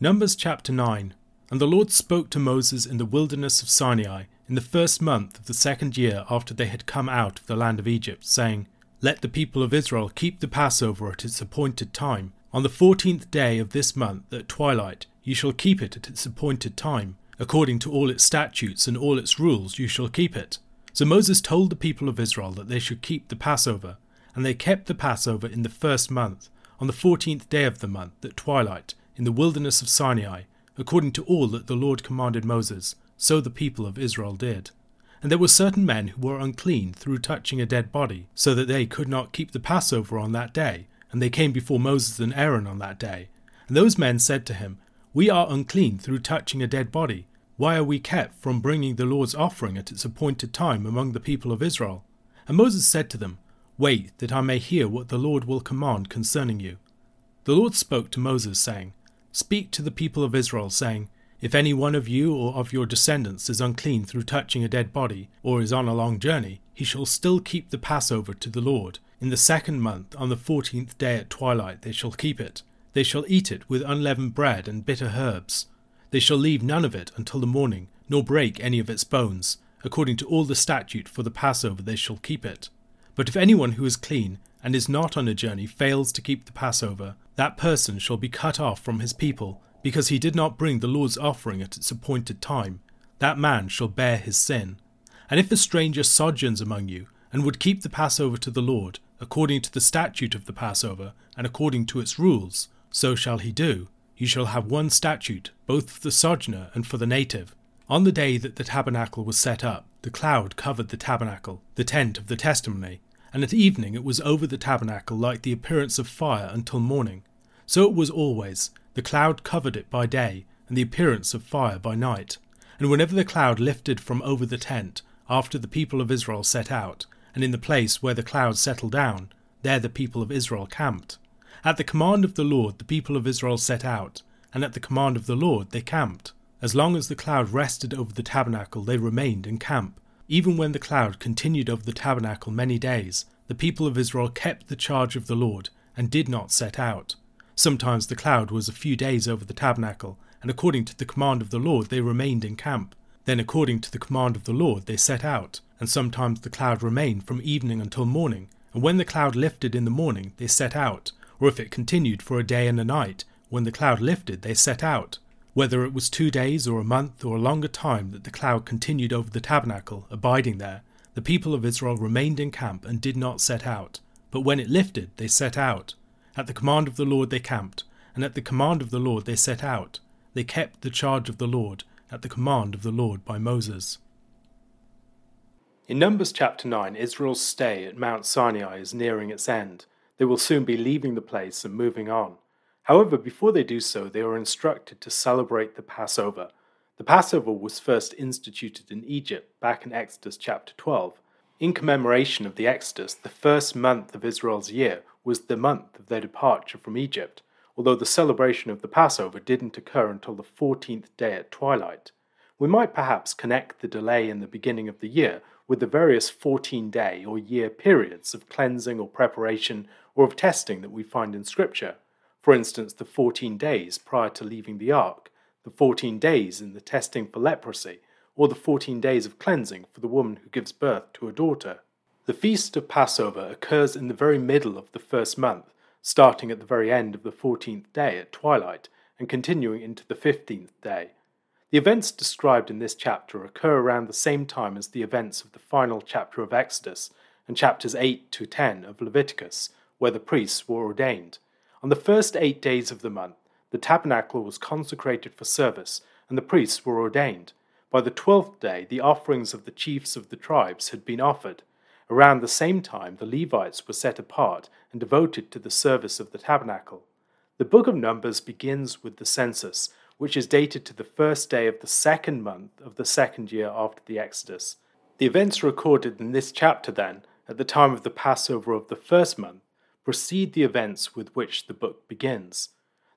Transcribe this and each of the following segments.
Numbers chapter 9 And the Lord spoke to Moses in the wilderness of Sinai in the first month of the second year after they had come out of the land of Egypt, saying, Let the people of Israel keep the Passover at its appointed time. On the fourteenth day of this month at twilight you shall keep it at its appointed time. According to all its statutes and all its rules you shall keep it. So Moses told the people of Israel that they should keep the Passover, and they kept the Passover in the first month, on the fourteenth day of the month at twilight in the wilderness of Sinai, according to all that the Lord commanded Moses, so the people of Israel did. And there were certain men who were unclean through touching a dead body, so that they could not keep the Passover on that day, and they came before Moses and Aaron on that day. And those men said to him, We are unclean through touching a dead body. Why are we kept from bringing the Lord's offering at its appointed time among the people of Israel? And Moses said to them, Wait, that I may hear what the Lord will command concerning you. The Lord spoke to Moses, saying, Speak to the people of Israel, saying, If any one of you or of your descendants is unclean through touching a dead body, or is on a long journey, he shall still keep the Passover to the Lord. In the second month, on the fourteenth day at twilight, they shall keep it. They shall eat it with unleavened bread and bitter herbs. They shall leave none of it until the morning, nor break any of its bones. According to all the statute for the Passover, they shall keep it. But if anyone who is clean and is not on a journey fails to keep the Passover, that person shall be cut off from his people, because he did not bring the Lord's offering at its appointed time. That man shall bear his sin. And if a stranger sojourns among you, and would keep the Passover to the Lord, according to the statute of the Passover, and according to its rules, so shall he do. You shall have one statute, both for the sojourner and for the native. On the day that the tabernacle was set up, the cloud covered the tabernacle, the tent of the testimony, and at evening it was over the tabernacle like the appearance of fire until morning. So it was always. The cloud covered it by day, and the appearance of fire by night. And whenever the cloud lifted from over the tent, after the people of Israel set out, and in the place where the cloud settled down, there the people of Israel camped. At the command of the Lord the people of Israel set out, and at the command of the Lord they camped. As long as the cloud rested over the tabernacle, they remained in camp. Even when the cloud continued over the tabernacle many days, the people of Israel kept the charge of the Lord, and did not set out. Sometimes the cloud was a few days over the tabernacle, and according to the command of the Lord they remained in camp. Then, according to the command of the Lord, they set out, and sometimes the cloud remained from evening until morning. And when the cloud lifted in the morning, they set out, or if it continued for a day and a night, when the cloud lifted, they set out. Whether it was two days or a month or a longer time that the cloud continued over the tabernacle, abiding there, the people of Israel remained in camp and did not set out. But when it lifted, they set out. At the command of the Lord they camped, and at the command of the Lord they set out. They kept the charge of the Lord, at the command of the Lord by Moses. In Numbers chapter 9, Israel's stay at Mount Sinai is nearing its end. They will soon be leaving the place and moving on. However, before they do so, they are instructed to celebrate the Passover. The Passover was first instituted in Egypt back in Exodus chapter 12. In commemoration of the Exodus, the first month of Israel's year was the month of their departure from Egypt, although the celebration of the Passover didn't occur until the 14th day at twilight. We might perhaps connect the delay in the beginning of the year with the various 14 day or year periods of cleansing or preparation or of testing that we find in Scripture. For instance, the 14 days prior to leaving the ark, the 14 days in the testing for leprosy, or the 14 days of cleansing for the woman who gives birth to a daughter. The feast of Passover occurs in the very middle of the first month, starting at the very end of the fourteenth day at twilight and continuing into the fifteenth day. The events described in this chapter occur around the same time as the events of the final chapter of Exodus and chapters 8 to 10 of Leviticus, where the priests were ordained. On the first eight days of the month, the tabernacle was consecrated for service, and the priests were ordained. By the twelfth day, the offerings of the chiefs of the tribes had been offered, Around the same time, the Levites were set apart and devoted to the service of the tabernacle. The book of Numbers begins with the census, which is dated to the first day of the second month of the second year after the Exodus. The events recorded in this chapter, then, at the time of the Passover of the first month, precede the events with which the book begins.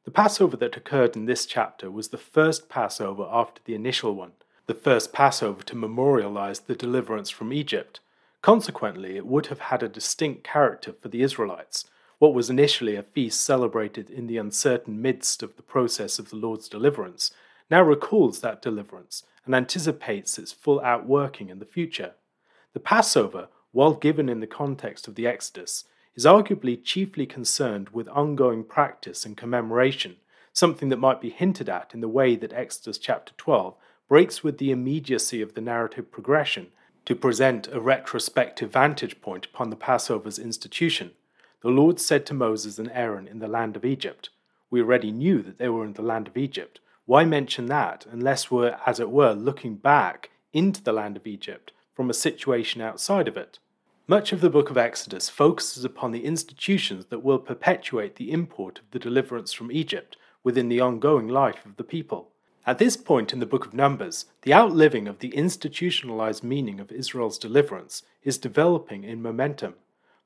The Passover that occurred in this chapter was the first Passover after the initial one, the first Passover to memorialize the deliverance from Egypt. Consequently, it would have had a distinct character for the Israelites, what was initially a feast celebrated in the uncertain midst of the process of the Lord's deliverance, now recalls that deliverance and anticipates its full outworking in the future. The Passover, while given in the context of the Exodus, is arguably chiefly concerned with ongoing practice and commemoration, something that might be hinted at in the way that Exodus chapter 12 breaks with the immediacy of the narrative progression to present a retrospective vantage point upon the Passover's institution the Lord said to Moses and Aaron in the land of Egypt, We already knew that they were in the land of Egypt. Why mention that unless we're, as it were, looking back into the land of Egypt from a situation outside of it? Much of the book of Exodus focuses upon the institutions that will perpetuate the import of the deliverance from Egypt within the ongoing life of the people. At this point in the book of Numbers, the outliving of the institutionalized meaning of Israel's deliverance is developing in momentum.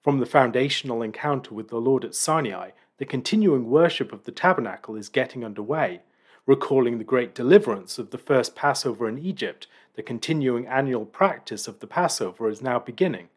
From the foundational encounter with the Lord at Sinai, the continuing worship of the tabernacle is getting underway. Recalling the great deliverance of the first Passover in Egypt, the continuing annual practice of the Passover is now beginning.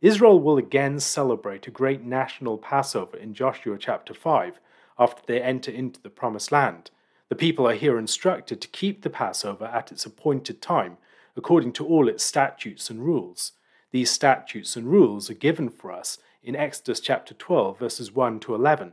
Israel will again celebrate a great national Passover in Joshua chapter 5 after they enter into the Promised Land. The people are here instructed to keep the Passover at its appointed time, according to all its statutes and rules. These statutes and rules are given for us in Exodus chapter 12, verses 1 to 11.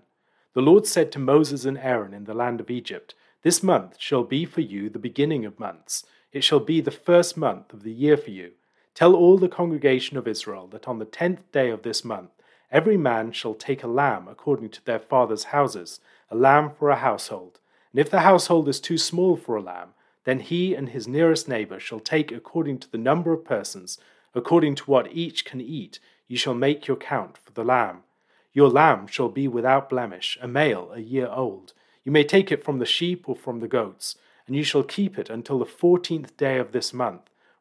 The Lord said to Moses and Aaron in the land of Egypt, This month shall be for you the beginning of months. It shall be the first month of the year for you. Tell all the congregation of Israel that on the tenth day of this month every man shall take a lamb according to their father's houses, a lamb for a household. And if the household is too small for a lamb, then he and his nearest neighbor shall take according to the number of persons According to what each can eat, you shall make your count for the lamb. Your lamb shall be without blemish, a male, a year old. You may take it from the sheep or from the goats, and you shall keep it until the fourteenth day of this month,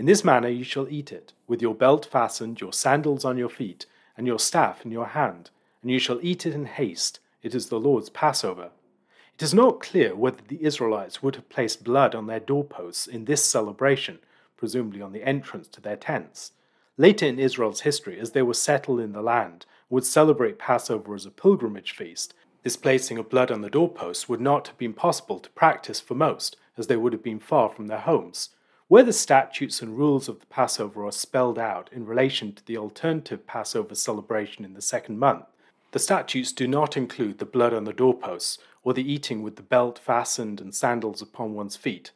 In this manner you shall eat it, with your belt fastened, your sandals on your feet, and your staff in your hand, and you shall eat it in haste. It is the Lord's Passover. It is not clear whether the Israelites would have placed blood on their doorposts in this celebration, presumably on the entrance to their tents. Later in Israel's history, as they were settled in the land, would celebrate Passover as a pilgrimage feast, this placing of blood on the doorposts would not have been possible to practice for most, as they would have been far from their homes. Where the statutes and rules of the Passover are spelled out in relation to the alternative Passover celebration in the second month, the statutes do not include the blood on the doorposts or the eating with the belt fastened and sandals upon one's feet.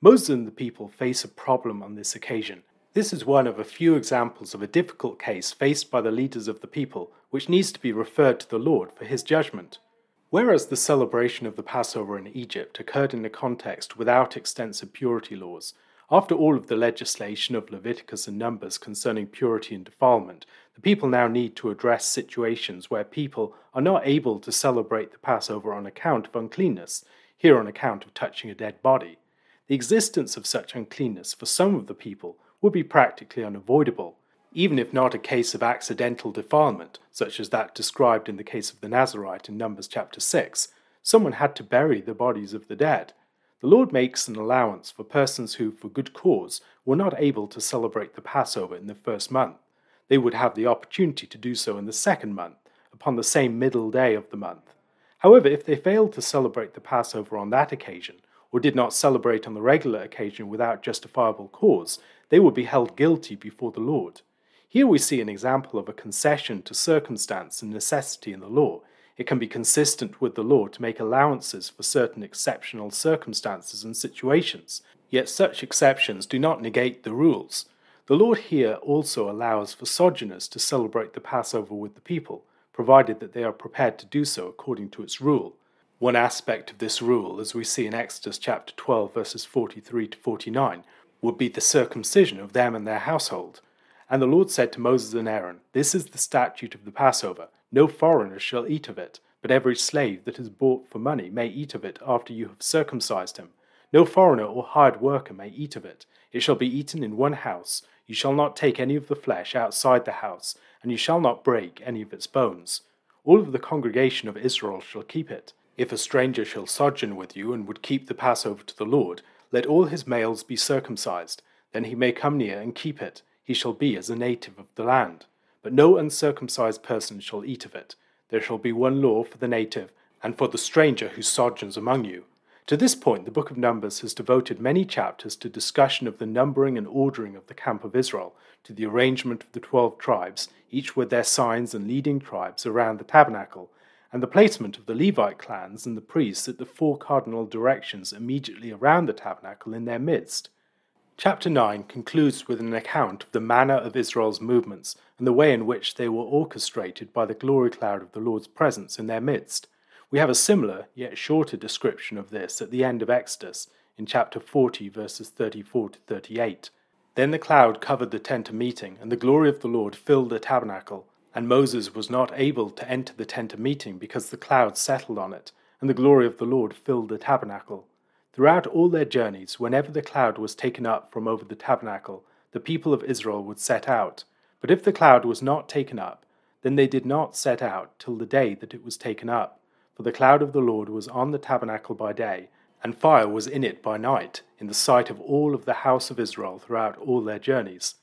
Moses and the people face a problem on this occasion. This is one of a few examples of a difficult case faced by the leaders of the people, which needs to be referred to the Lord for his judgment. Whereas the celebration of the Passover in Egypt occurred in a context without extensive purity laws, after all of the legislation of Leviticus and Numbers concerning purity and defilement, the people now need to address situations where people are not able to celebrate the Passover on account of uncleanness, here on account of touching a dead body the existence of such uncleanness for some of the people would be practically unavoidable, even if not a case of accidental defilement, such as that described in the case of the Nazarite in Numbers chapter 6. Someone had to bury the bodies of the dead. The Lord makes an allowance for persons who, for good cause, were not able to celebrate the Passover in the first month. They would have the opportunity to do so in the second month, upon the same middle day of the month. However, if they failed to celebrate the Passover on that occasion, or did not celebrate on the regular occasion without justifiable cause, they would be held guilty before the Lord. Here we see an example of a concession to circumstance and necessity in the law. It can be consistent with the law to make allowances for certain exceptional circumstances and situations, yet such exceptions do not negate the rules. The Lord here also allows for sojourners to celebrate the Passover with the people, provided that they are prepared to do so according to its rule. One aspect of this rule, as we see in Exodus chapter 12, verses 43 to 49, would be the circumcision of them and their household. And the Lord said to Moses and Aaron, This is the statute of the Passover. No foreigner shall eat of it, but every slave that is bought for money may eat of it after you have circumcised him. No foreigner or hired worker may eat of it. It shall be eaten in one house. You shall not take any of the flesh outside the house, and you shall not break any of its bones. All of the congregation of Israel shall keep it. If a stranger shall sojourn with you and would keep the Passover to the Lord, let all his males be circumcised. Then he may come near and keep it. He shall be as a native of the land. But no uncircumcised person shall eat of it. There shall be one law for the native and for the stranger who sojourns among you. To this point, the book of Numbers has devoted many chapters to discussion of the numbering and ordering of the camp of Israel, to the arrangement of the twelve tribes, each with their signs and leading tribes around the tabernacle, and the placement of the Levite clans and the priests at the four cardinal directions immediately around the tabernacle in their midst. Chapter 9 concludes with an account of the manner of Israel's movements and the way in which they were orchestrated by the glory cloud of the Lord's presence in their midst. We have a similar, yet shorter description of this at the end of Exodus, in chapter 40, verses 34 to 38. Then the cloud covered the tent of meeting, and the glory of the Lord filled the tabernacle. And Moses was not able to enter the tent of meeting because the cloud settled on it, and the glory of the Lord filled the tabernacle. Throughout all their journeys, whenever the cloud was taken up from over the tabernacle, the people of Israel would set out. But if the cloud was not taken up, then they did not set out till the day that it was taken up. For the cloud of the Lord was on the tabernacle by day, and fire was in it by night, in the sight of all of the house of Israel throughout all their journeys.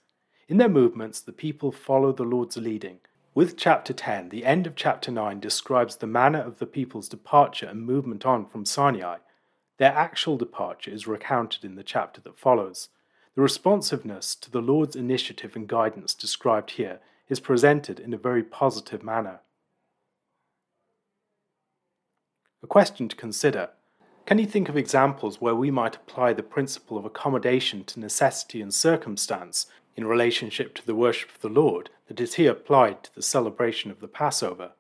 In their movements, the people follow the Lord's leading. With chapter 10, the end of chapter 9 describes the manner of the people's departure and movement on from Sinai their actual departure is recounted in the chapter that follows. The responsiveness to the Lord's initiative and guidance described here is presented in a very positive manner. A question to consider Can you think of examples where we might apply the principle of accommodation to necessity and circumstance in relationship to the worship of the Lord that is here applied to the celebration of the Passover?